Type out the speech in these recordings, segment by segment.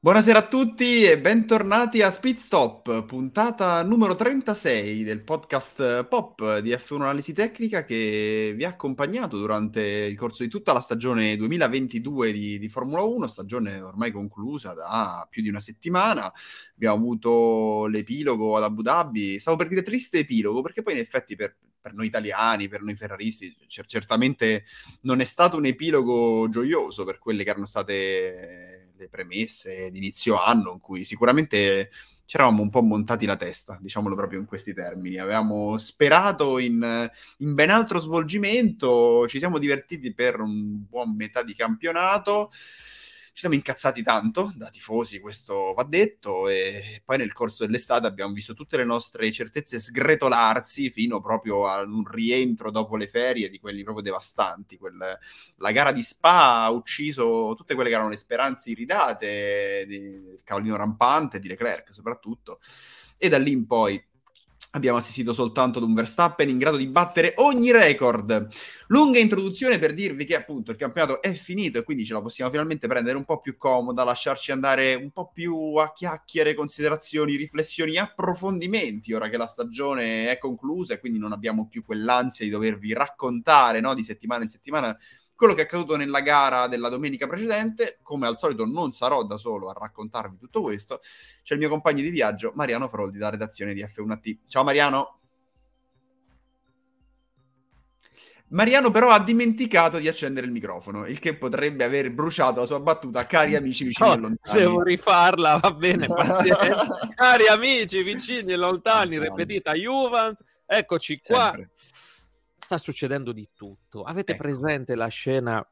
Buonasera a tutti e bentornati a Speed Stop, puntata numero 36 del podcast Pop di F1 Analisi Tecnica che vi ha accompagnato durante il corso di tutta la stagione 2022 di, di, Formula 1, stagione ormai conclusa da più di una settimana. Abbiamo avuto l'epilogo ad Abu Dhabi, stavo per dire triste epilogo perché poi in effetti per, per noi italiani, per noi ferraristi, c- certamente non è stato un epilogo gioioso per quelle che erano state le premesse di inizio anno in cui sicuramente ci eravamo un po' montati la testa, diciamolo proprio in questi termini. Avevamo sperato in, in, ben altro svolgimento, ci siamo divertiti per un buon metà di campionato ci siamo incazzati tanto da tifosi, questo va detto, e poi nel corso dell'estate abbiamo visto tutte le nostre certezze sgretolarsi fino proprio a un rientro dopo le ferie di quelli proprio devastanti. Quel, la gara di Spa ha ucciso tutte quelle che erano le speranze iridate di Cavallino Rampante, di Leclerc soprattutto, e da lì in poi abbiamo assistito soltanto ad un Verstappen in grado di battere ogni record. Lunga introduzione per dirvi che appunto il campionato è finito e quindi ce la possiamo finalmente prendere un po' più comoda, lasciarci andare un po' più a chiacchiere, considerazioni, riflessioni, approfondimenti ora che la stagione è conclusa e quindi non abbiamo più quell'ansia di dovervi raccontare no, di settimana in settimana quello che è accaduto nella gara della domenica precedente. Come al solito non sarò da solo a raccontarvi tutto questo, c'è il mio compagno di viaggio Mariano Froldi da redazione di F1T. Ciao Mariano! Mariano però ha dimenticato di accendere il microfono, il che potrebbe aver bruciato la sua battuta, cari amici vicini no, e lontani. Devo rifarla, va bene. cari amici vicini e lontani, ripetita Juventus, eccoci qua. Sempre sta succedendo di tutto. Avete ecco. presente la scena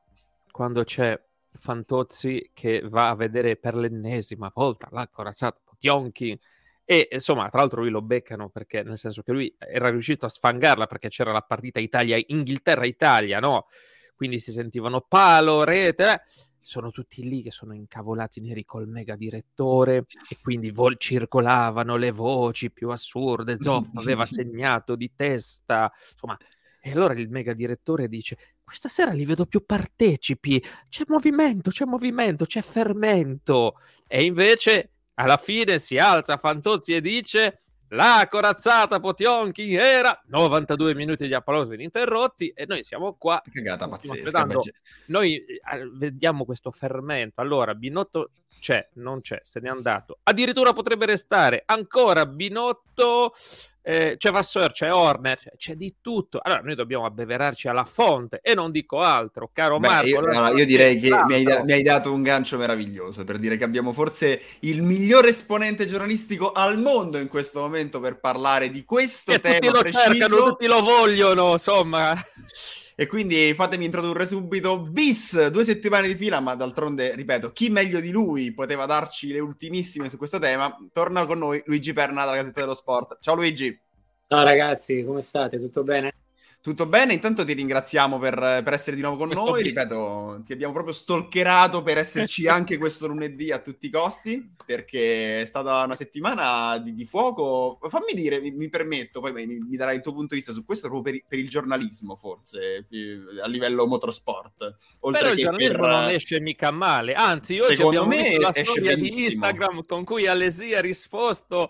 quando c'è Fantozzi che va a vedere per l'ennesima volta la corazzata Potionchi e insomma, tra l'altro lui lo beccano perché nel senso che lui era riuscito a sfangarla perché c'era la partita Italia-Inghilterra-Italia, no? Quindi si sentivano palo, rete, eh? sono tutti lì che sono incavolati neri col mega direttore e quindi vol- circolavano le voci più assurde. Zoff aveva segnato di testa, insomma, e allora il mega direttore dice: Questa sera li vedo più partecipi, c'è movimento, c'è movimento, c'è fermento. E invece alla fine si alza Fantozzi e dice: La corazzata Potionchi era 92 minuti di applausi ininterrotti e noi siamo qua. Che cagata pazzesca. Noi eh, vediamo questo fermento. Allora, Binotto c'è, non c'è, se n'è andato. Addirittura potrebbe restare ancora Binotto eh, c'è Vasseur, c'è Horner, c'è, c'è, di tutto. Allora noi dobbiamo abbeverarci alla fonte e non dico altro, caro Beh, Marco. Io, no, io direi che mi hai, mi hai, dato un gancio meraviglioso per dire che abbiamo forse il miglior esponente giornalistico al mondo in questo momento per parlare di questo e tema tutti lo preciso. cercano, tutti lo vogliono, insomma. E quindi fatemi introdurre subito Bis, due settimane di fila, ma d'altronde, ripeto, chi meglio di lui poteva darci le ultimissime su questo tema? Torna con noi Luigi Perna dalla Gazzetta dello Sport. Ciao Luigi. Ciao ragazzi, come state? Tutto bene? Tutto bene, intanto ti ringraziamo per, per essere di nuovo con questo noi, bis. ripeto, ti abbiamo proprio stalkerato per esserci anche questo lunedì a tutti i costi, perché è stata una settimana di, di fuoco, fammi dire, mi, mi permetto, poi mi, mi, darai il tuo punto di vista su questo proprio per, per il giornalismo forse, a livello motorsport. Oltre Però il giornalismo per... non esce mica male, anzi oggi abbiamo me visto la storia benissimo. di Instagram con cui Alesi ha risposto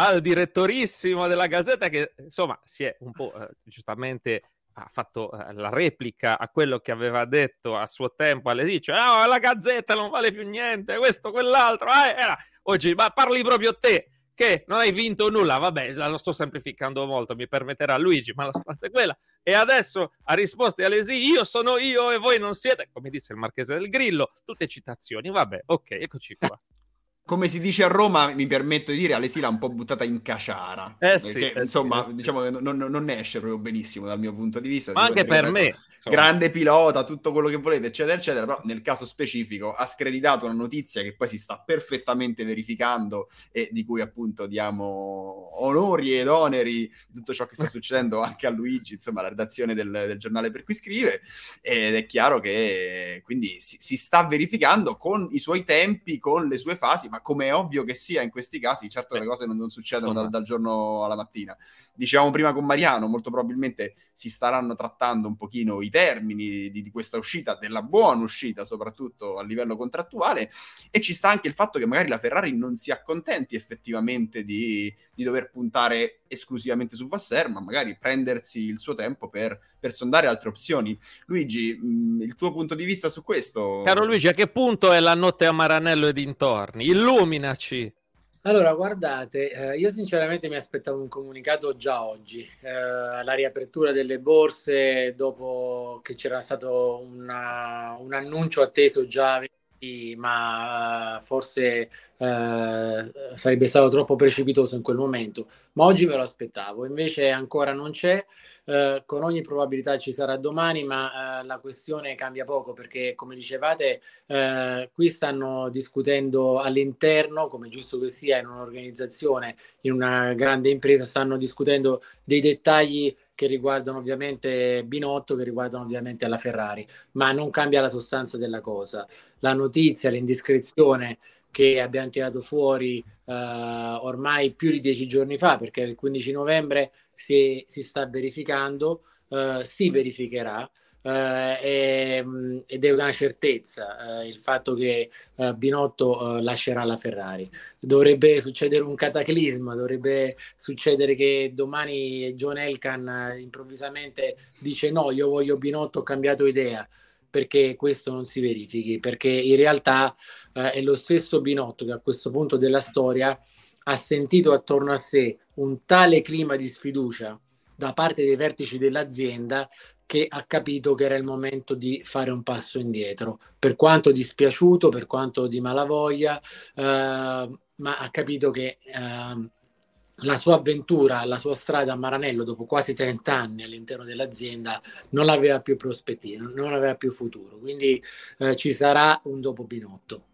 al direttorissimo della Gazzetta che insomma si è un po' eh, giustamente ha fatto eh, la replica a quello che aveva detto a suo tempo alle sì, cioè, oh, la gazzetta non vale più niente, questo, quell'altro, eh, era. oggi ma parli proprio te che non hai vinto nulla, vabbè, lo sto semplificando molto, mi permetterà Luigi, ma la stanza è quella. E adesso ha risposto alle io sono io e voi non siete, come disse il Marchese del Grillo, tutte citazioni, vabbè, ok, eccoci qua come si dice a Roma, mi permetto di dire, Alesi l'ha un po' buttata in caciara. Eh sì, perché, eh insomma, sì, diciamo che non, non, esce proprio benissimo dal mio punto di vista. Ma anche per me. Grande pilota, tutto quello che volete, eccetera, eccetera, però nel caso specifico ha screditato una notizia che poi si sta perfettamente verificando e di cui appunto diamo onori ed oneri di tutto ciò che sta succedendo anche a Luigi, insomma, la redazione del, del giornale per cui scrive, ed è chiaro che quindi si, si sta verificando con i suoi tempi, con le sue fasi, ma ma come è ovvio che sia in questi casi, certo le cose non, non succedono dal, dal, giorno alla mattina. Dicevamo prima con Mariano, molto probabilmente si staranno trattando un pochino i termini di, di questa uscita, della buona uscita, soprattutto a livello contrattuale, e ci sta anche il fatto che magari la Ferrari non si accontenti effettivamente di, di dover puntare esclusivamente su Vasser, ma magari prendersi il suo tempo per, per sondare altre opzioni. Luigi, mh, il tuo punto di vista su questo? Caro Luigi, a che punto è la notte a Maranello e dintorni? Illuminaci! Allora, guardate, eh, io sinceramente mi aspettavo un comunicato già oggi, eh, la riapertura delle borse dopo che c'era stato una, un annuncio atteso già ma uh, forse uh, sarebbe stato troppo precipitoso in quel momento. Ma oggi me lo aspettavo, invece ancora non c'è. Uh, con ogni probabilità ci sarà domani, ma la questione cambia poco perché, come dicevate, qui stanno discutendo all'interno, come giusto che sia in un'organizzazione, in una grande impresa, stanno discutendo dei dettagli che riguardano ovviamente Binotto, che riguardano ovviamente la Ferrari, ma non cambia la sostanza della cosa. La notizia, l'indiscrezione che abbiamo tirato fuori uh, ormai più di dieci giorni fa, perché il 15 novembre si, si sta verificando, uh, si verificherà eh, mm, ed è una certezza eh, il fatto che eh, Binotto eh, lascerà la Ferrari. Dovrebbe succedere un cataclisma, dovrebbe succedere che domani John Elkan eh, improvvisamente dice no, io voglio Binotto, ho cambiato idea perché questo non si verifichi, perché in realtà eh, è lo stesso Binotto che a questo punto della storia ha sentito attorno a sé un tale clima di sfiducia da parte dei vertici dell'azienda che ha capito che era il momento di fare un passo indietro, per quanto dispiaciuto, per quanto di malavoglia, eh, ma ha capito che eh, la sua avventura, la sua strada a Maranello dopo quasi 30 anni all'interno dell'azienda non aveva più prospettive, non aveva più futuro, quindi eh, ci sarà un dopo Binotto.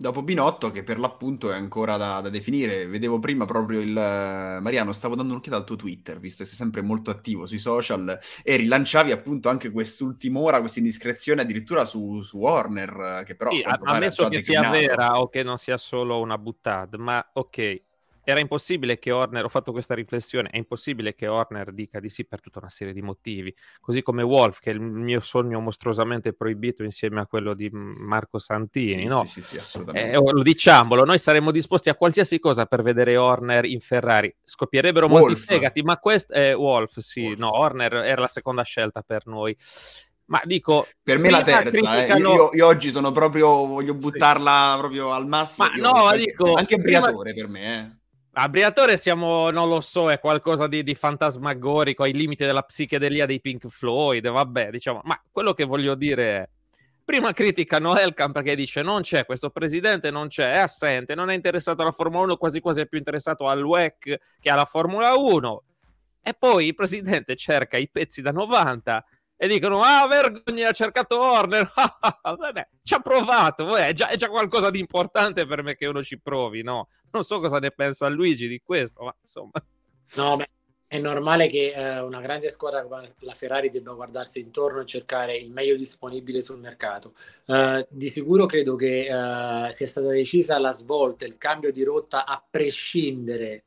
Dopo Binotto, che per l'appunto è ancora da, da definire, vedevo prima proprio il... Mariano, stavo dando un'occhiata al tuo Twitter, visto che sei sempre molto attivo sui social, e rilanciavi appunto anche quest'ultima ora, questa indiscrezione addirittura su, su Warner, che però... Sì, ammesso che sia vera o che non sia solo una buttata, ma ok, era impossibile che Horner, ho fatto questa riflessione, è impossibile che Horner dica di sì per tutta una serie di motivi, così come Wolf, che è il mio sogno mostruosamente proibito insieme a quello di Marco Santini, sì, no? Sì, sì, assolutamente. Eh, lo diciamolo, noi saremmo disposti a qualsiasi cosa per vedere Horner in Ferrari, scoppierebbero Wolf. molti fegati, ma questo è eh, Wolf, sì, Wolf. no, Horner era la seconda scelta per noi. Ma dico, per me la terza, criticano... eh. io, io, io, oggi sono proprio, voglio buttarla sì. proprio al massimo. Ma no, anche, dico, anche Briatore prima... per me, eh. A siamo, non lo so, è qualcosa di, di, fantasmagorico ai limiti della psichedelia dei Pink Floyd, vabbè, diciamo, ma quello che voglio dire è, prima criticano Elkan perché dice non c'è, questo presidente non c'è, è assente, non è interessato alla Formula 1, quasi quasi è più interessato al WEC che alla Formula 1, e poi il presidente cerca i pezzi da 90 e dicono ah vergogna ha cercato Horner vabbè ci ha provato è già, è già, qualcosa di importante per me che uno ci provi no? Non so cosa ne pensa Luigi di questo ma insomma. No beh è normale che eh, una grande squadra come la Ferrari debba guardarsi intorno e cercare il meglio disponibile sul mercato. Uh, di sicuro credo che uh, sia stata decisa la svolta, il cambio di rotta a prescindere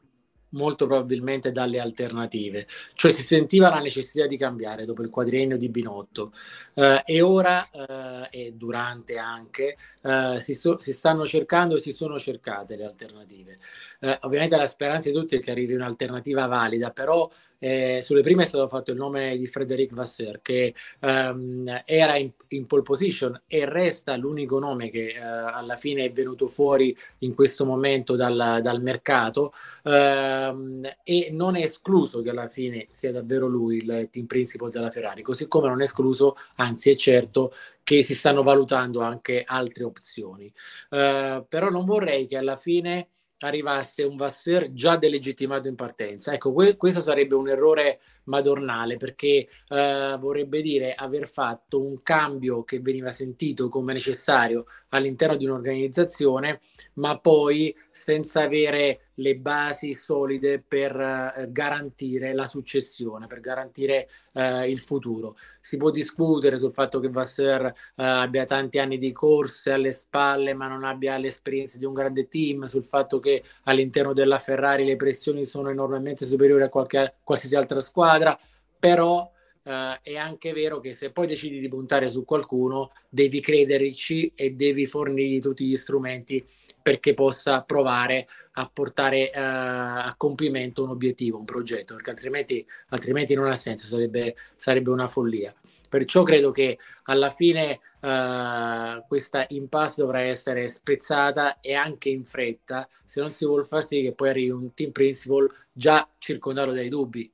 molto probabilmente dalle alternative, cioè si sentiva la necessità di cambiare dopo il quadriennio di Binotto eh, e ora eh, e durante anche eh, si, so, si, stanno cercando e si sono cercate le alternative. Eh, ovviamente la speranza di tutti è che arrivi un'alternativa valida, però eh, sulle prime è stato fatto il nome di Frederic Vasser che ehm, era in, in, pole position e resta l'unico nome che eh, alla fine è venuto fuori in questo momento dal, dal mercato ehm, e non è escluso che alla fine sia davvero lui il team principal della Ferrari, così come non è escluso, anzi è certo che si stanno valutando anche altre opzioni. Eh, però non vorrei che alla fine arrivasse un Vasseur già delegittimato in partenza. Ecco, que- questo sarebbe un errore madornale perché eh, vorrebbe dire aver fatto un cambio che veniva sentito come necessario all'interno di un'organizzazione, ma poi senza avere le basi solide per eh, garantire la successione, per garantire eh, il futuro. Si può discutere sul fatto che Vasseur eh, abbia tanti anni di corse alle spalle, ma non abbia l'esperienza di un grande team, sul fatto che all'interno della Ferrari le pressioni sono enormemente superiori a qualche, qualsiasi altra squadra, però Uh, è anche vero che se poi decidi di puntare su qualcuno, devi crederci e devi fornirgli tutti gli strumenti perché possa provare a portare uh, a compimento un obiettivo, un progetto, perché altrimenti, altrimenti non ha senso, sarebbe, sarebbe, una follia. Perciò credo che alla fine uh, questa impasse dovrà essere spezzata e anche in fretta, se non si vuole far sì che poi arrivi un team principal già circondato dai dubbi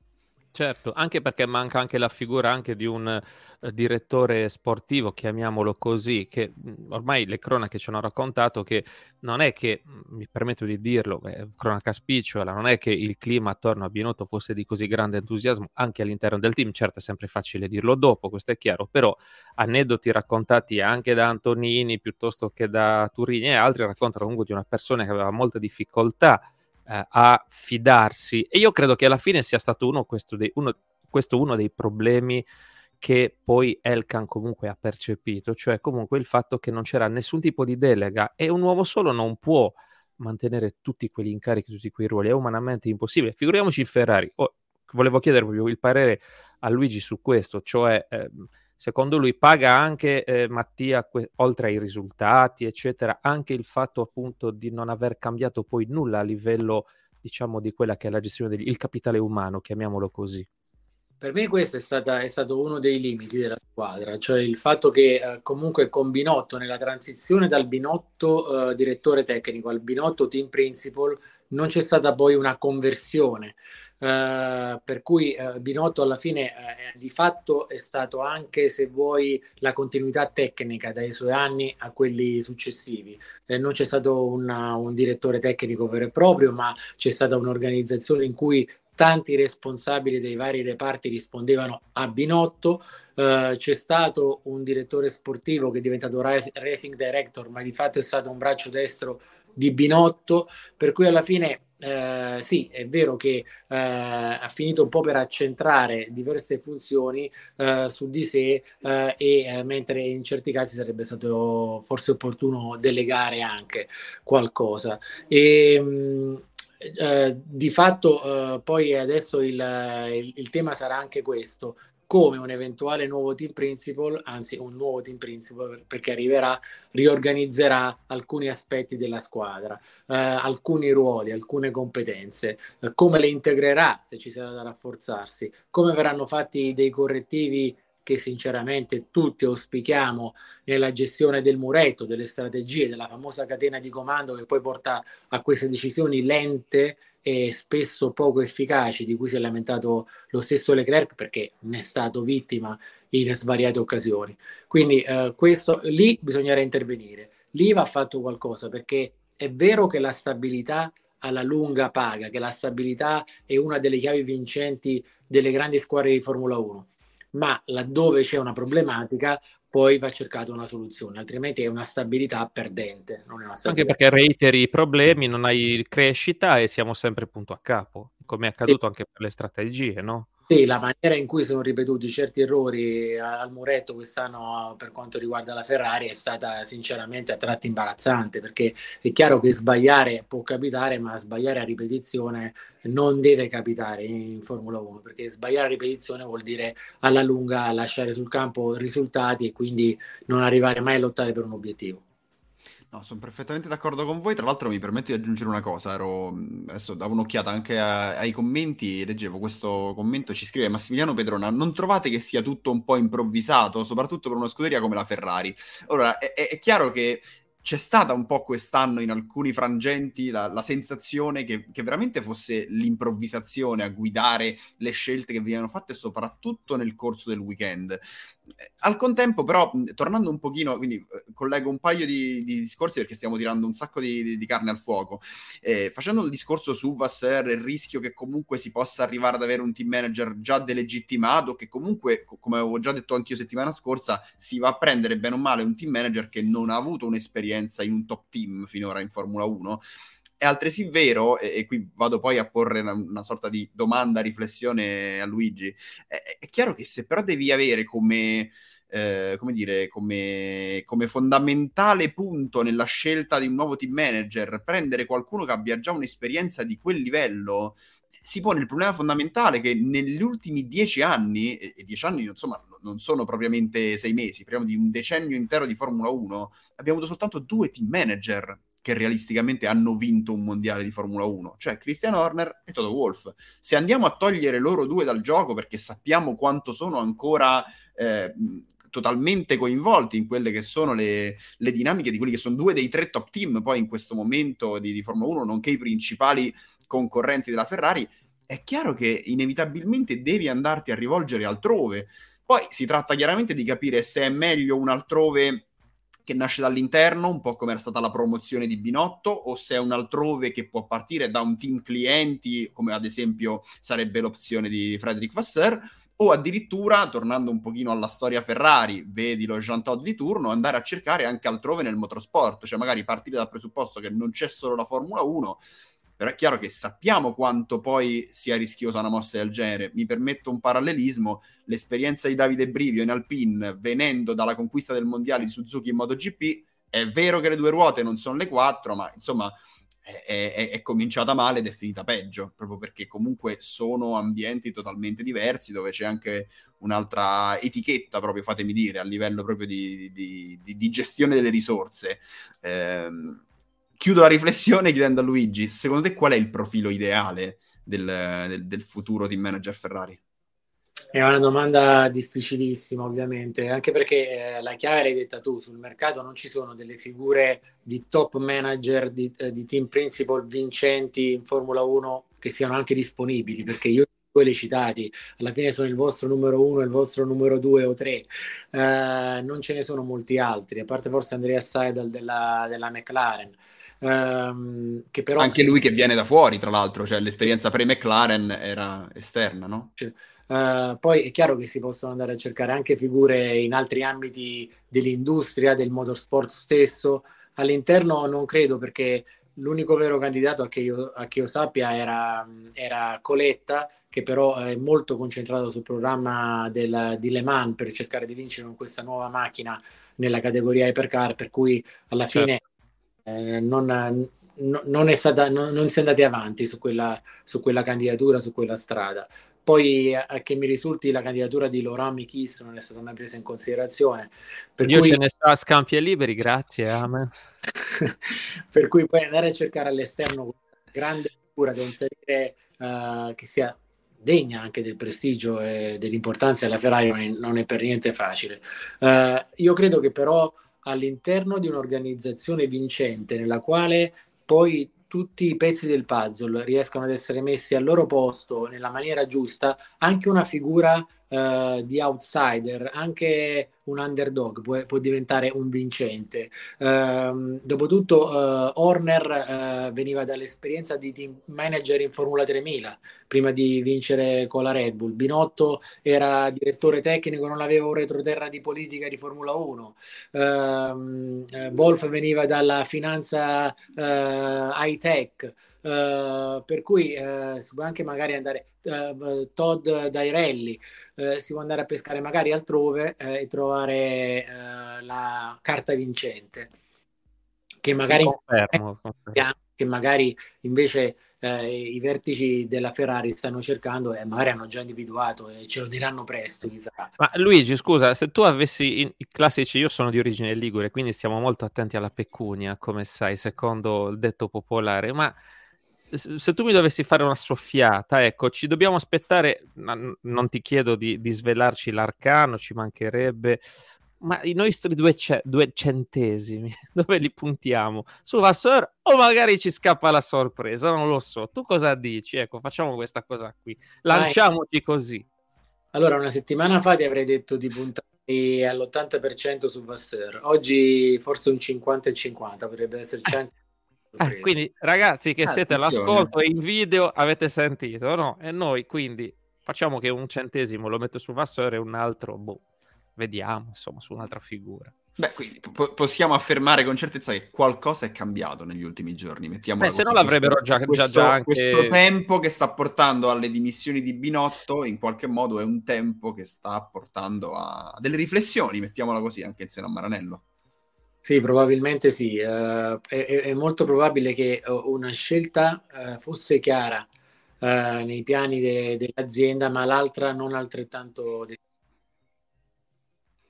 Certo, anche perché manca anche la figura anche di un uh, direttore sportivo, chiamiamolo così, che mhmm, ormai le cronache ci hanno raccontato che non è che, mhmm, mi permetto di dirlo, beh, cronaca spicciola, non è che il clima attorno a Binotto fosse di così grande entusiasmo anche all'interno del team, certo è sempre facile dirlo dopo, questo è chiaro, però aneddoti raccontati anche da Antonini piuttosto che da Turini e altri raccontano comunque di una persona che aveva molta difficoltà eh, a fidarsi. E io credo che alla fine sia stato uno questo, dei, uno, questo uno dei problemi che poi Elkan comunque ha percepito, cioè comunque il fatto che non c'era nessun tipo di delega e un uomo solo non può mantenere tutti quegli incarichi, tutti quei ruoli, è umanamente impossibile. Figuriamoci Ferrari. Oh, volevo chiedere proprio il parere a Luigi su questo, cioè eh, secondo lui paga anche eh, Mattia, que- oltre ai risultati, eccetera, anche il fatto appunto di non aver cambiato poi nulla a livello, diciamo, di quella che è la gestione del capitale umano, chiamiamolo così. Per me questo è, stata, è, stato uno dei limiti della squadra, cioè il fatto che eh, comunque con Binotto, nella transizione dal Binotto eh, direttore tecnico al Binotto team principal, non c'è stata poi una conversione. Uh, per cui uh, Binotto alla fine uh, di fatto è stato anche, se vuoi, la continuità tecnica dai suoi anni a quelli successivi. Eh, non c'è stato una, un direttore tecnico vero e proprio, ma c'è stata un'organizzazione in cui tanti responsabili dei vari reparti rispondevano a Binotto, c'è stato un direttore sportivo che è diventato racing director, ma di fatto è stato un braccio destro di Binotto, per cui alla fine eh, sì, è vero che eh, ha finito un po' per accentrare diverse funzioni eh, su di sé eh, e eh, mentre in certi casi sarebbe stato forse opportuno delegare anche qualcosa. E, mh, mm, eh, di fatto poi adesso il, il, il tema sarà anche questo, come un eventuale nuovo team principal, anzi un nuovo team principal perché arriverà, riorganizzerà alcuni aspetti della squadra, eh, alcuni ruoli, alcune competenze, eh, come le integrerà se ci sarà da rafforzarsi, come verranno fatti dei correttivi che sinceramente tutti auspichiamo nella gestione del muretto, delle strategie, della famosa catena di comando che poi porta a queste decisioni lente e spesso poco efficaci di cui si è lamentato lo stesso Leclerc perché ne è stato vittima in svariate occasioni. Quindi eh, questo, lì bisognerà intervenire. Lì va fatto qualcosa perché è vero che la stabilità alla lunga paga, che la stabilità è una delle chiavi vincenti delle grandi squadre di Formula 1, ma laddove c'è una problematica poi va cercata una soluzione, altrimenti è una stabilità perdente. Una stabilità Anche perché reiteri i problemi, non hai crescita e siamo sempre punto a capo, come è accaduto anche per le strategie, no? Sì, la maniera in cui sono ripetuti certi errori al muretto quest'anno per quanto riguarda la Ferrari è stata sinceramente a tratti imbarazzante perché è chiaro che sbagliare può capitare, ma sbagliare a ripetizione non deve capitare in Formula 1 perché sbagliare a ripetizione vuol dire alla lunga lasciare sul campo risultati e quindi non arrivare mai a lottare per un obiettivo. No, sono perfettamente d'accordo con voi. Tra l'altro, mi permetto di aggiungere una cosa. Ero adesso davo un'occhiata anche a, ai commenti. Leggevo questo commento. Ci scrive Massimiliano Pedrona: Non trovate che sia tutto un po' improvvisato, soprattutto per una scuderia come la Ferrari? Allora, è, è chiaro che c'è stata un po' quest'anno in alcuni frangenti la, la sensazione che, che, veramente fosse l'improvvisazione a guidare le scelte che venivano fatte, soprattutto nel corso del weekend. Al contempo, però, tornando un pochino, quindi eh, collego un paio di, di, discorsi perché stiamo tirando un sacco di, di, di carne al fuoco. Eh, facendo il discorso su Vasser, il rischio che comunque si possa arrivare ad avere un team manager già delegittimato, che comunque, come avevo già detto anche io settimana scorsa, si va a prendere bene o male un team manager che non ha avuto un'esperienza in un top team finora in Formula 1 è altresì vero, e, e, qui vado poi a porre una, una sorta di domanda, riflessione a Luigi, è, è, chiaro che se però devi avere come, eh, come, dire, come, come fondamentale punto nella scelta di un nuovo team manager prendere qualcuno che abbia già un'esperienza di quel livello, si pone il problema fondamentale che negli ultimi dieci anni, e dieci anni insomma non sono propriamente sei mesi, parliamo di un decennio intero di Formula 1, abbiamo avuto soltanto due team manager che realisticamente hanno vinto un mondiale di Formula 1, cioè Christian Horner e Toto Wolff. Se andiamo a togliere loro due dal gioco perché sappiamo quanto sono ancora eh, totalmente coinvolti in quelle che sono le, le, dinamiche di quelli che sono due dei tre top team poi in questo momento di, di Formula 1, nonché i principali concorrenti della Ferrari, è chiaro che inevitabilmente devi andarti a rivolgere altrove. Poi si tratta chiaramente di capire se è meglio un altrove che nasce dall'interno, un po' come era stata la promozione di Binotto, o se è un altrove che può partire da un team clienti, come ad esempio sarebbe l'opzione di Frederic Vasseur, o addirittura, tornando un pochino alla storia Ferrari, vedi lo Jean Todt di turno, andare a cercare anche altrove nel motorsport, cioè magari partire dal presupposto che non c'è solo la Formula 1, però è chiaro che sappiamo quanto poi sia rischiosa una mossa del genere. Mi permetto un parallelismo, l'esperienza di Davide Brivio in Alpine venendo dalla conquista del mondiale di Suzuki in MotoGP, è vero che le due ruote non sono le quattro, ma insomma è, è, è, cominciata male ed è finita peggio, proprio perché comunque sono ambienti totalmente diversi dove c'è anche un'altra etichetta, proprio fatemi dire, a livello proprio di, di, di, di gestione delle risorse. Eh, chiudo la riflessione chiedendo a Luigi, secondo te qual è il profilo ideale del, del, del futuro team manager Ferrari? È una domanda difficilissima, ovviamente, anche perché eh, la chiave l'hai detta tu, sul mercato non ci sono delle figure di top manager, di, eh, di, team principal vincenti in Formula 1 che siano anche disponibili, perché io voi li citati, alla fine sono il vostro numero uno, il vostro numero due o tre, eh, non ce ne sono molti altri, a parte forse Andrea Seidel della, della McLaren. Ehm, che però... Anche lui che viene da fuori, tra l'altro, cioè l'esperienza pre-McLaren era esterna, no? Uh, poi è chiaro che si possono andare a cercare anche figure in altri ambiti dell'industria, del motorsport stesso. All'interno non credo perché l'unico vero candidato a che io, a che io sappia era, era, Coletta, che però è molto concentrato sul programma del, di Le Mans per cercare di vincere con questa nuova macchina nella categoria Hypercar, per cui alla certo. fine eh, non, no, non, è stata, non, non, si è andati avanti su quella, su quella candidatura, su quella strada. Poi a, a che mi risulti la candidatura di Laurent Michis non è stata mai presa in considerazione. Per Io cui... ce ne sta a scampi e liberi, grazie. Amen. per cui poi andare a cercare all'esterno grande figura da inserire uh, che sia degna anche del prestigio e dell'importanza della Ferrari non è, non è per niente facile. Uh, io credo che però all'interno di un'organizzazione vincente nella quale poi tutti i pezzi del puzzle riescano ad essere messi al loro posto nella maniera giusta, anche una figura uh, di outsider, anche un underdog può, può diventare un vincente. Uh, dopotutto uh, Horner uh, veniva dall'esperienza di team manager in Formula 3000 prima di vincere con la Red Bull. Binotto era direttore tecnico, non aveva un retroterra di politica di Formula 1. Uh, Wolf veniva dalla finanza high tech. Uh, per cui uh, si può anche magari andare uh, Todd dai rally, si può andare a pescare magari altrove e trovare la carta vincente che magari confermo, confermo. che magari invece i vertici della Ferrari stanno cercando e magari hanno già individuato e ce lo diranno presto. Chissà. Ma Luigi, scusa, se tu avessi i classici, io sono di origine ligure, quindi stiamo molto attenti alla pecunia, come sai, secondo il detto popolare, ma se tu mi dovessi fare una soffiata, ecco, ci dobbiamo aspettare, non ti chiedo di, di svelarci l'arcano, ci mancherebbe, ma i nostri due, ce- due, centesimi, dove li puntiamo? Su Vasseur o magari ci scappa la sorpresa? Non lo so. Tu cosa dici? Ecco, facciamo questa cosa qui. Lanciamoci così. Allora, una settimana fa ti avrei detto di puntare all'80% su Vasseur. Oggi forse un 50 e 50, potrebbe esserci anche... Eh, quindi ragazzi che ah, siete attenzione. all'ascolto e in video avete sentito, no? E noi quindi facciamo che un centesimo lo metto su Vasseur e un altro, boh, vediamo, insomma, su un'altra figura. Beh, quindi po- possiamo affermare con certezza che qualcosa è cambiato negli ultimi giorni. Mettiamo Beh, se no l'avrebbero già, questo, già, anche... questo tempo che sta portando alle dimissioni di Binotto, in qualche modo è un tempo che sta portando a delle riflessioni, mettiamola così, anche in seno a Maranello. Sì, probabilmente sì. Uh, è, è, molto probabile che una scelta uh, fosse chiara uh, nei piani de- dell'azienda, ma l'altra non altrettanto. De-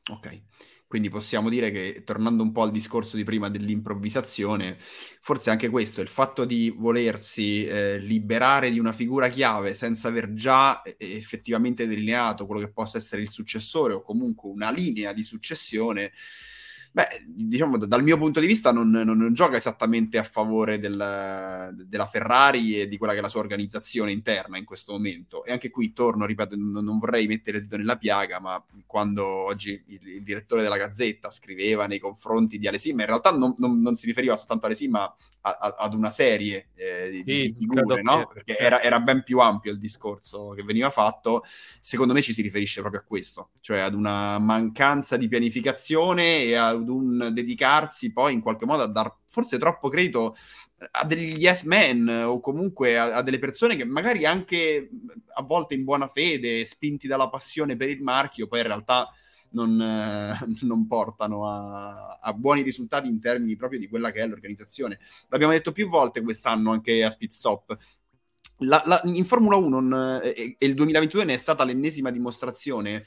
Ok, quindi possiamo dire che tornando un po' al discorso di prima dell'improvvisazione, forse anche questo, il fatto di volersi eh, liberare di una figura chiave senza aver già eh, effettivamente delineato quello che possa essere il successore o comunque una linea di successione, Beh, diciamo dal mio punto di vista non, non, non gioca esattamente a favore del, della Ferrari e di quella che è la sua organizzazione interna in questo momento. E anche qui torno, ripeto, non, non vorrei mettere il dito nella piaga, ma quando oggi il, il, direttore della Gazzetta scriveva nei confronti di Alesima, in realtà non, si riferiva soltanto a Alesima, ma a, a, ad una serie eh, di, sì, di, figure, no? Che... Perché era, era ben più ampio il discorso che veniva fatto. Secondo me ci si riferisce proprio a questo, cioè ad una mancanza di pianificazione e ad un dedicarsi poi in qualche modo a dar forse troppo credito a degli yes men o comunque a, a, delle persone che magari anche a volte in buona fede, spinti dalla passione per il marchio, poi in realtà non, eh, non portano a, a, buoni risultati in termini proprio di quella che è l'organizzazione. L'abbiamo detto più volte quest'anno anche a Speed Stop. La, la, in Formula 1 non, e, e il 2022 ne è stata l'ennesima dimostrazione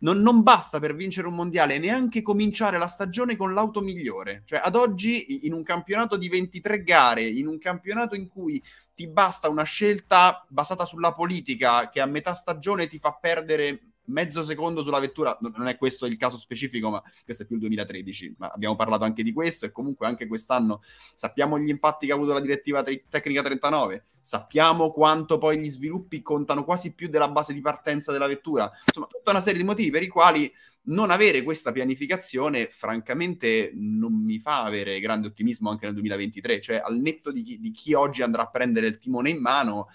non, non, basta per vincere un mondiale neanche cominciare la stagione con l'auto migliore. Cioè, ad oggi, in un campionato di 23 gare, in un campionato in cui ti basta una scelta basata sulla politica che a metà stagione ti fa perdere mezzo secondo sulla vettura, non è questo il caso specifico, ma questo è più il 2013, ma abbiamo parlato anche di questo e comunque anche quest'anno sappiamo gli impatti che ha avuto la direttiva te- tecnica 39, sappiamo quanto poi gli sviluppi contano quasi più della base di partenza della vettura, insomma tutta una serie di motivi per i quali non avere questa pianificazione francamente non mi fa avere grande ottimismo anche nel 2023, cioè al netto di chi, di chi oggi andrà a prendere il timone in mano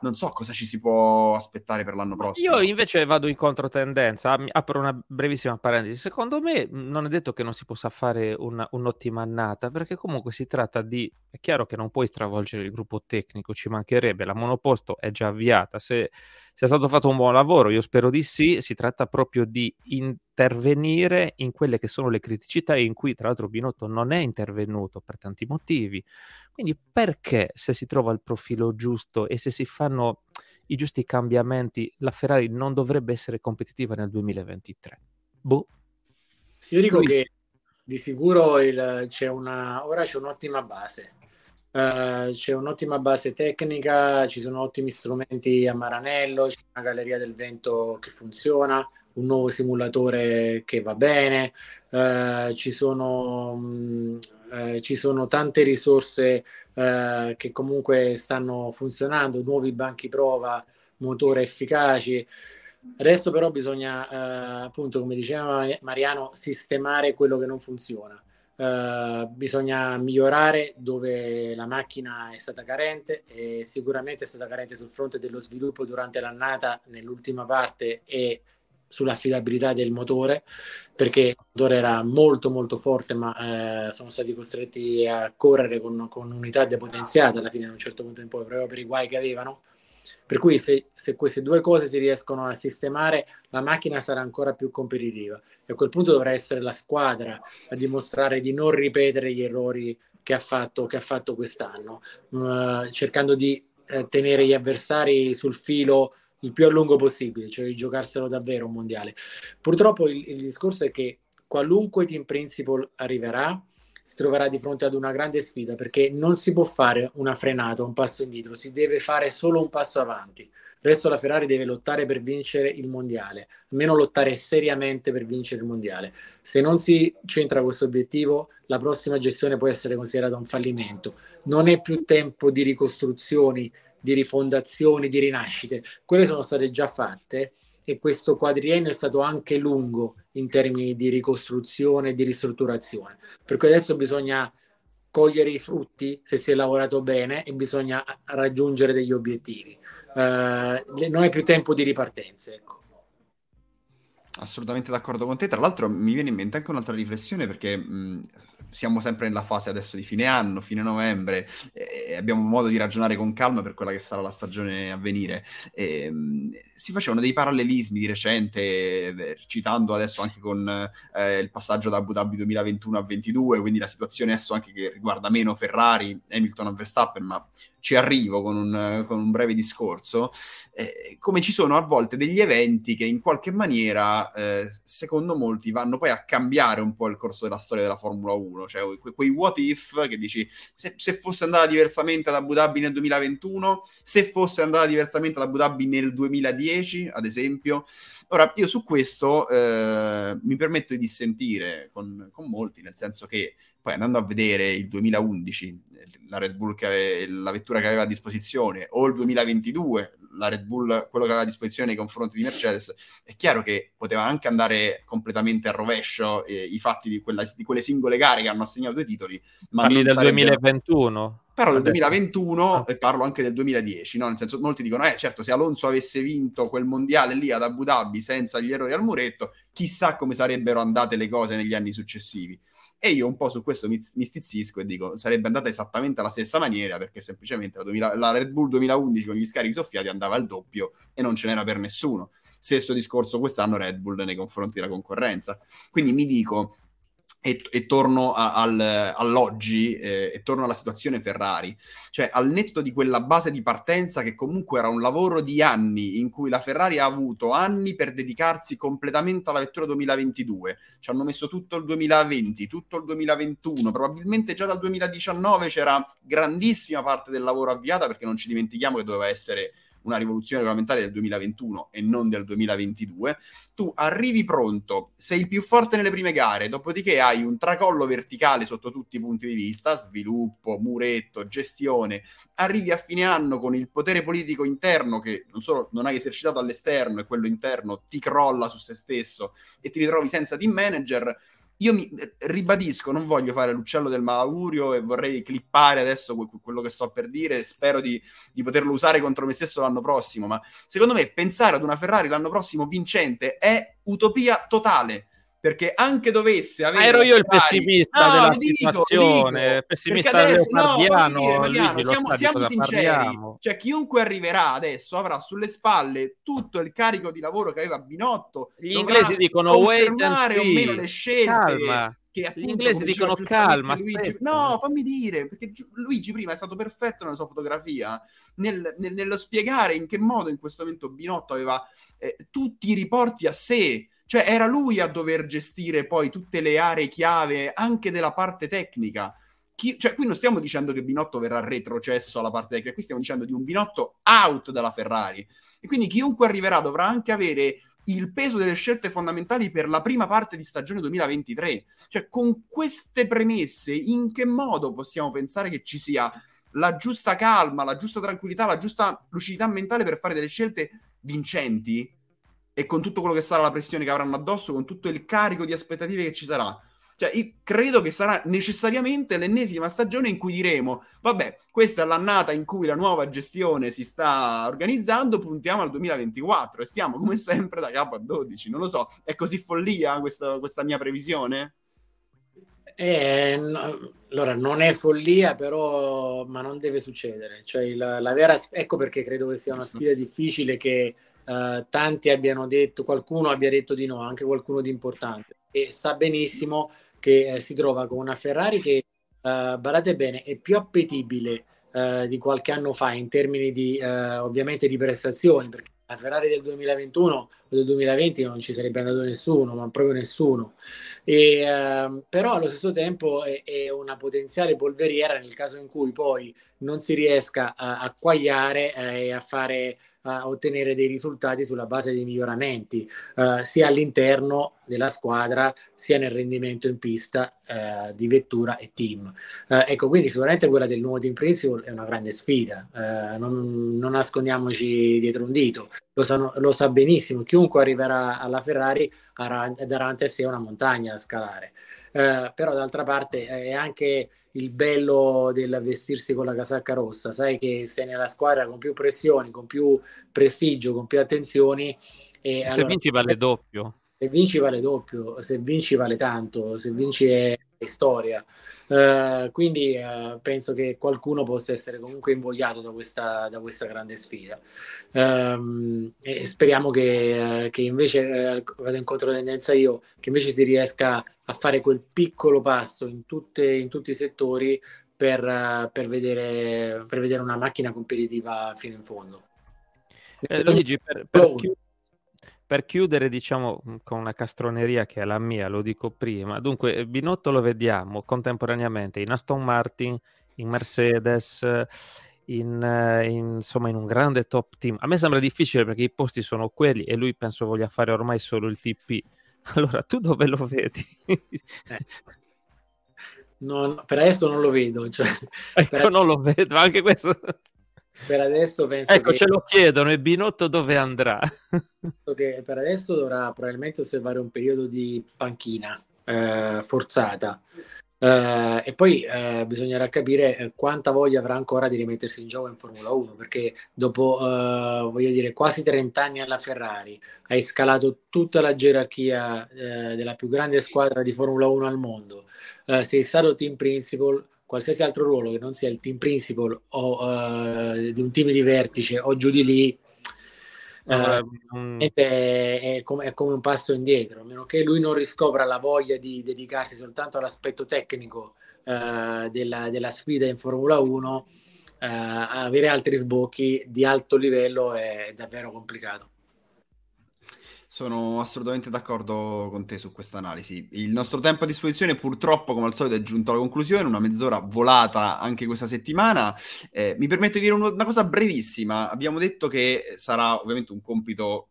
non so cosa ci si può aspettare per l'anno prossimo. Io invece vado in controtendenza, apro una brevissima parentesi. Secondo me non è detto che non si possa fare una, un'ottima annata, perché comunque si tratta di... È chiaro che non puoi stravolgere il gruppo tecnico, ci mancherebbe, la monoposto è già avviata, se sia stato fatto un buon lavoro, io spero di sì, si tratta proprio di intervenire in quelle che sono le criticità in cui tra l'altro Binotto non è intervenuto per tanti motivi. Quindi perché se si trova il profilo giusto e se si fanno i giusti cambiamenti, la Ferrari non dovrebbe essere competitiva nel 2023? Boh. Io dico Lui... che di sicuro il, c'è una, ora c'è un'ottima base Uh, c'è un'ottima base tecnica, ci sono ottimi strumenti a Maranello, c'è una galleria del vento che funziona, un nuovo simulatore che va bene, uh, ci, sono, um, uh, ci, sono, tante risorse che comunque stanno funzionando, nuovi banchi prova, motore efficaci. Adesso però bisogna, appunto, come diceva Mariano, sistemare quello che non funziona. Uh, bisogna migliorare dove la macchina è stata carente e sicuramente è stata carente sul fronte dello sviluppo durante l'annata nell'ultima parte e sull'affidabilità del motore perché il motore era molto molto forte ma eh, sono stati costretti a correre con, con unità depotenziate alla fine da un certo punto in poi proprio per i guai che avevano per cui se, se, queste due cose si riescono a sistemare, la macchina sarà ancora più competitiva e a quel punto dovrà essere la squadra a dimostrare di non ripetere gli errori che ha fatto, che ha fatto quest'anno, uh, cercando di uh, tenere gli avversari sul filo il più a lungo possibile, cioè di giocarselo davvero un mondiale. Purtroppo il, il discorso è che qualunque team principal arriverà, si troverà di fronte ad una grande sfida perché non si può fare una frenata, un passo indietro, si deve fare solo un passo avanti. Adesso la Ferrari deve lottare per vincere il mondiale, almeno lottare seriamente per vincere il mondiale. Se non si centra questo obiettivo, la prossima gestione può essere considerata un fallimento. Non è più tempo di ricostruzioni, di rifondazioni, di rinascite. Quelle sono state già fatte e questo quadriennio è stato anche lungo in termini di ricostruzione e di ristrutturazione. Per cui adesso bisogna cogliere i frutti se si è lavorato bene e bisogna raggiungere degli obiettivi. Uh, non è più tempo di ripartenze. Ecco. Assolutamente d'accordo con te. Tra l'altro mi viene in mente anche un'altra riflessione perché mh, siamo sempre nella fase adesso di fine anno, fine novembre, e abbiamo modo di ragionare con calma per quella che sarà la stagione a venire. E, mh, si facevano dei parallelismi di recente, eh, citando adesso anche con eh, il passaggio da Abu Dhabi 2021 a 2022, quindi la situazione adesso anche che riguarda meno Ferrari, Hamilton a Verstappen, ma ci arrivo con un, con un breve discorso, eh, come ci sono a volte degli eventi che in qualche maniera, eh, secondo molti, vanno poi a cambiare un po' il corso della storia della Formula 1, cioè que- quei what if che dici se, se, fosse andata diversamente ad Abu Dhabi nel 2021, se fosse andata diversamente ad Abu Dhabi nel 2010, ad esempio. Ora, io su questo eh, mi permetto di dissentire con, con molti, nel senso che poi andando a vedere il 2011, la Red Bull che ave, la vettura che aveva a disposizione, o il 2022, la Red Bull, quello che aveva a disposizione nei confronti di Mercedes, è chiaro che poteva anche andare completamente a rovescio eh, i fatti di, quella, di, quelle singole gare che hanno assegnato due titoli. Ma Parli del sarebbero... 2021? Parlo del 2021 ah. e parlo anche del 2010, no? nel senso molti dicono, eh certo, se Alonso avesse vinto quel mondiale lì ad Abu Dhabi senza gli errori al muretto, chissà come sarebbero andate le cose negli anni successivi. E io un po' su questo mi, mi stizzisco e dico, sarebbe andata esattamente alla stessa maniera, perché semplicemente la, 2000, la Red Bull 2011 con gli scarichi soffiati andava al doppio e non ce n'era per nessuno. Stesso discorso quest'anno Red Bull nei confronti della concorrenza. Quindi mi dico, e, e, torno a, al, all'oggi eh, e torno alla situazione Ferrari, cioè al netto di quella base di partenza che comunque era un lavoro di anni in cui la Ferrari ha avuto anni per dedicarsi completamente alla vettura 2022, ci hanno messo tutto il 2020, tutto il 2021, probabilmente già dal 2019 c'era grandissima parte del lavoro avviata perché non ci dimentichiamo che doveva essere una rivoluzione regolamentare del 2021 e non del 2022, tu arrivi pronto, sei il più forte nelle prime gare, dopodiché hai un tracollo verticale sotto tutti i punti di vista, sviluppo, muretto, gestione, arrivi a fine anno con il potere politico interno che non solo non hai esercitato all'esterno e quello interno ti crolla su se stesso e ti ritrovi senza team manager, io mi ribadisco, non voglio fare l'uccello del malaugurio e vorrei clippare adesso quello che sto per dire, spero di, di, poterlo usare contro me stesso l'anno prossimo, ma secondo me pensare ad una Ferrari l'anno prossimo vincente è utopia totale perché anche dovesse avere... Ma ero io il pessimista no, della dico, situazione, dico, pessimista adesso, no, dire, Mariano, siamo, siamo sinceri, parliamo. cioè chiunque arriverà adesso avrà sulle spalle tutto il carico di lavoro che aveva Binotto, gli inglesi dicono wait and see. o meno le scelte. Calma. Che appunto, Gli inglesi dicono calma, Luigi, no, fammi dire, perché Luigi prima è stato perfetto nella sua fotografia, nel, nel, nello spiegare in che modo in questo momento Binotto aveva eh, tutti i riporti a sé, cioè era lui a dover gestire poi tutte le aree chiave anche della parte tecnica. Chi, cioè, qui non stiamo dicendo che Binotto verrà retrocesso alla parte tecnica, qui stiamo dicendo di un Binotto out dalla Ferrari. E quindi chiunque arriverà dovrà anche avere il peso delle scelte fondamentali per la prima parte di stagione 2023. Cioè, con queste premesse, in che modo possiamo pensare che ci sia la giusta calma, la giusta tranquillità, la giusta lucidità mentale per fare delle scelte vincenti? E con tutto quello che sarà la pressione che avranno addosso, con tutto il carico di aspettative che ci sarà. Cioè, io credo che sarà necessariamente l'ennesima stagione in cui diremo: vabbè, questa è l'annata in cui la nuova gestione si sta organizzando, puntiamo al 2024 e stiamo come sempre da capo a 12. Non lo so, è così follia questa, questa mia previsione? Eh, no, allora, non è follia, però, ma non deve succedere. Cioè, la, la vera, ecco perché credo che sia una sfida difficile che uh, tanti abbiano detto, qualcuno abbia detto di no, anche qualcuno di importante, e sa benissimo che eh, si trova con una Ferrari che uh, badate bene, è più appetibile uh, di qualche anno fa in termini di, ovviamente, di prestazioni, perché la Ferrari del 2021 o del 2020 non ci sarebbe andato nessuno, ma proprio nessuno. E, uh, però allo stesso tempo è, è, una potenziale polveriera nel caso in cui poi non si riesca a, a quagliare eh, e a fare a ottenere dei risultati sulla base dei miglioramenti, uh, sia all'interno della squadra, sia nel rendimento in pista uh, di vettura e team. Uh, ecco, quindi sicuramente quella del nuovo team principal è una grande sfida, non, non, nascondiamoci dietro un dito, lo, sanno, lo, sa benissimo, chiunque arriverà alla Ferrari darà davanti a sé una montagna da scalare. Però d'altra parte è anche il bello del vestirsi con la casacca rossa, sai che sei nella squadra con più pressioni, con più prestigio, con più attenzioni. E se allora, vinci vale doppio. Se vinci vale doppio, se vinci vale tanto, se vinci è, è storia. Uh, quindi uh, penso che qualcuno possa essere comunque invogliato da questa, da questa grande sfida. Um, e speriamo che, uh, che invece, vado in controtendenza io, che invece si riesca a fare quel piccolo passo in, tutte, in tutti i settori per, per, vedere, per vedere una macchina competitiva fino in fondo. Eh, Luigi, per, per, chi, per, chiudere, diciamo, con una castroneria che è la mia, lo dico prima. Dunque, Binotto lo vediamo contemporaneamente in Aston Martin, in Mercedes, in, in, insomma, in un grande top team. A me sembra difficile perché i posti sono quelli e lui penso voglia fare ormai solo il TP allora, tu dove lo vedi? eh. non, per adesso non lo vedo. Cioè, ecco, per... non lo vedo, anche questo... Per adesso penso ecco, che... ce lo chiedono, e Binotto dove andrà? che per adesso dovrà probabilmente osservare un periodo di panchina eh, forzata. Uh, e poi uh, bisognerà capire eh, quanta voglia avrà ancora di rimettersi in gioco in Formula 1 perché dopo uh, voglio dire quasi 30 anni alla Ferrari hai scalato tutta la gerarchia della più grande squadra di Formula 1 al mondo sei stato team principal qualsiasi altro ruolo che non sia il team principal o di un team di vertice o giù di lì Uh, è, è, come, è, come, un passo indietro, a meno che lui non riscopra la voglia di dedicarsi soltanto all'aspetto tecnico uh, della, della, sfida in Formula 1, uh, avere altri sbocchi di alto livello è davvero complicato. Sono assolutamente d'accordo con te su questa analisi. Il nostro tempo a disposizione purtroppo, come al solito, è giunto alla conclusione, una mezz'ora volata anche questa settimana. Eh, mi permetto di dire una cosa brevissima. Abbiamo detto che sarà ovviamente un compito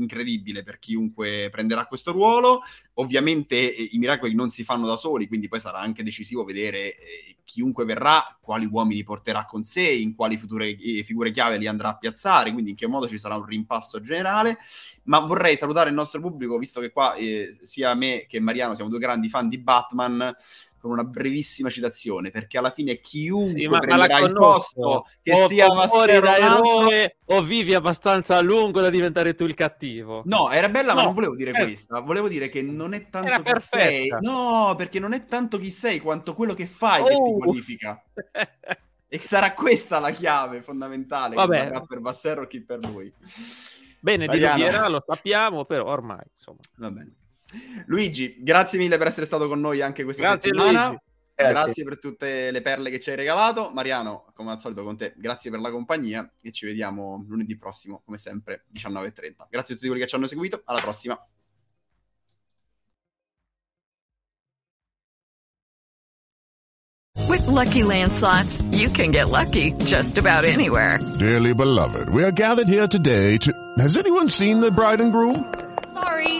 incredibile per chiunque prenderà questo ruolo. Ovviamente eh, i miracoli non si fanno da soli, quindi poi sarà anche decisivo vedere eh, chiunque verrà, quali uomini porterà con sé, in quali future, eh, figure chiave li andrà a piazzare, quindi in che modo ci sarà un rimpasto generale. Ma vorrei salutare il nostro pubblico, visto che qua eh, sia me che Mariano siamo due grandi fan di Batman con una brevissima citazione, perché alla fine chiunque sì, ma, prenderà ma il posto che o, sia eroe o vivi abbastanza a lungo da diventare tu il cattivo. No, era bella, no, ma non volevo dire eh. questa. Volevo dire che non è tanto chi perfetta. sei. No, perché non è tanto chi sei quanto quello che fai oh. che ti oh. qualifica. e sarà questa la chiave fondamentale Vabbè. che per Bassero o chi per lui. Bene, Mariano. di Riviera lo sappiamo, però ormai, insomma. Va bene. Luigi, grazie mille per essere stato con noi anche questa grazie, settimana. Grazie. grazie. per tutte le perle che ci hai regalato. Mariano, come al solito con te, grazie per la compagnia e ci vediamo lunedì prossimo, come sempre, 19.30. Grazie a tutti quelli che ci hanno seguito, alla prossima. With lucky landslots, you can get lucky just about anywhere. Dearly beloved, we are gathered here today to. Has anyone seen the bride and groom? Sorry,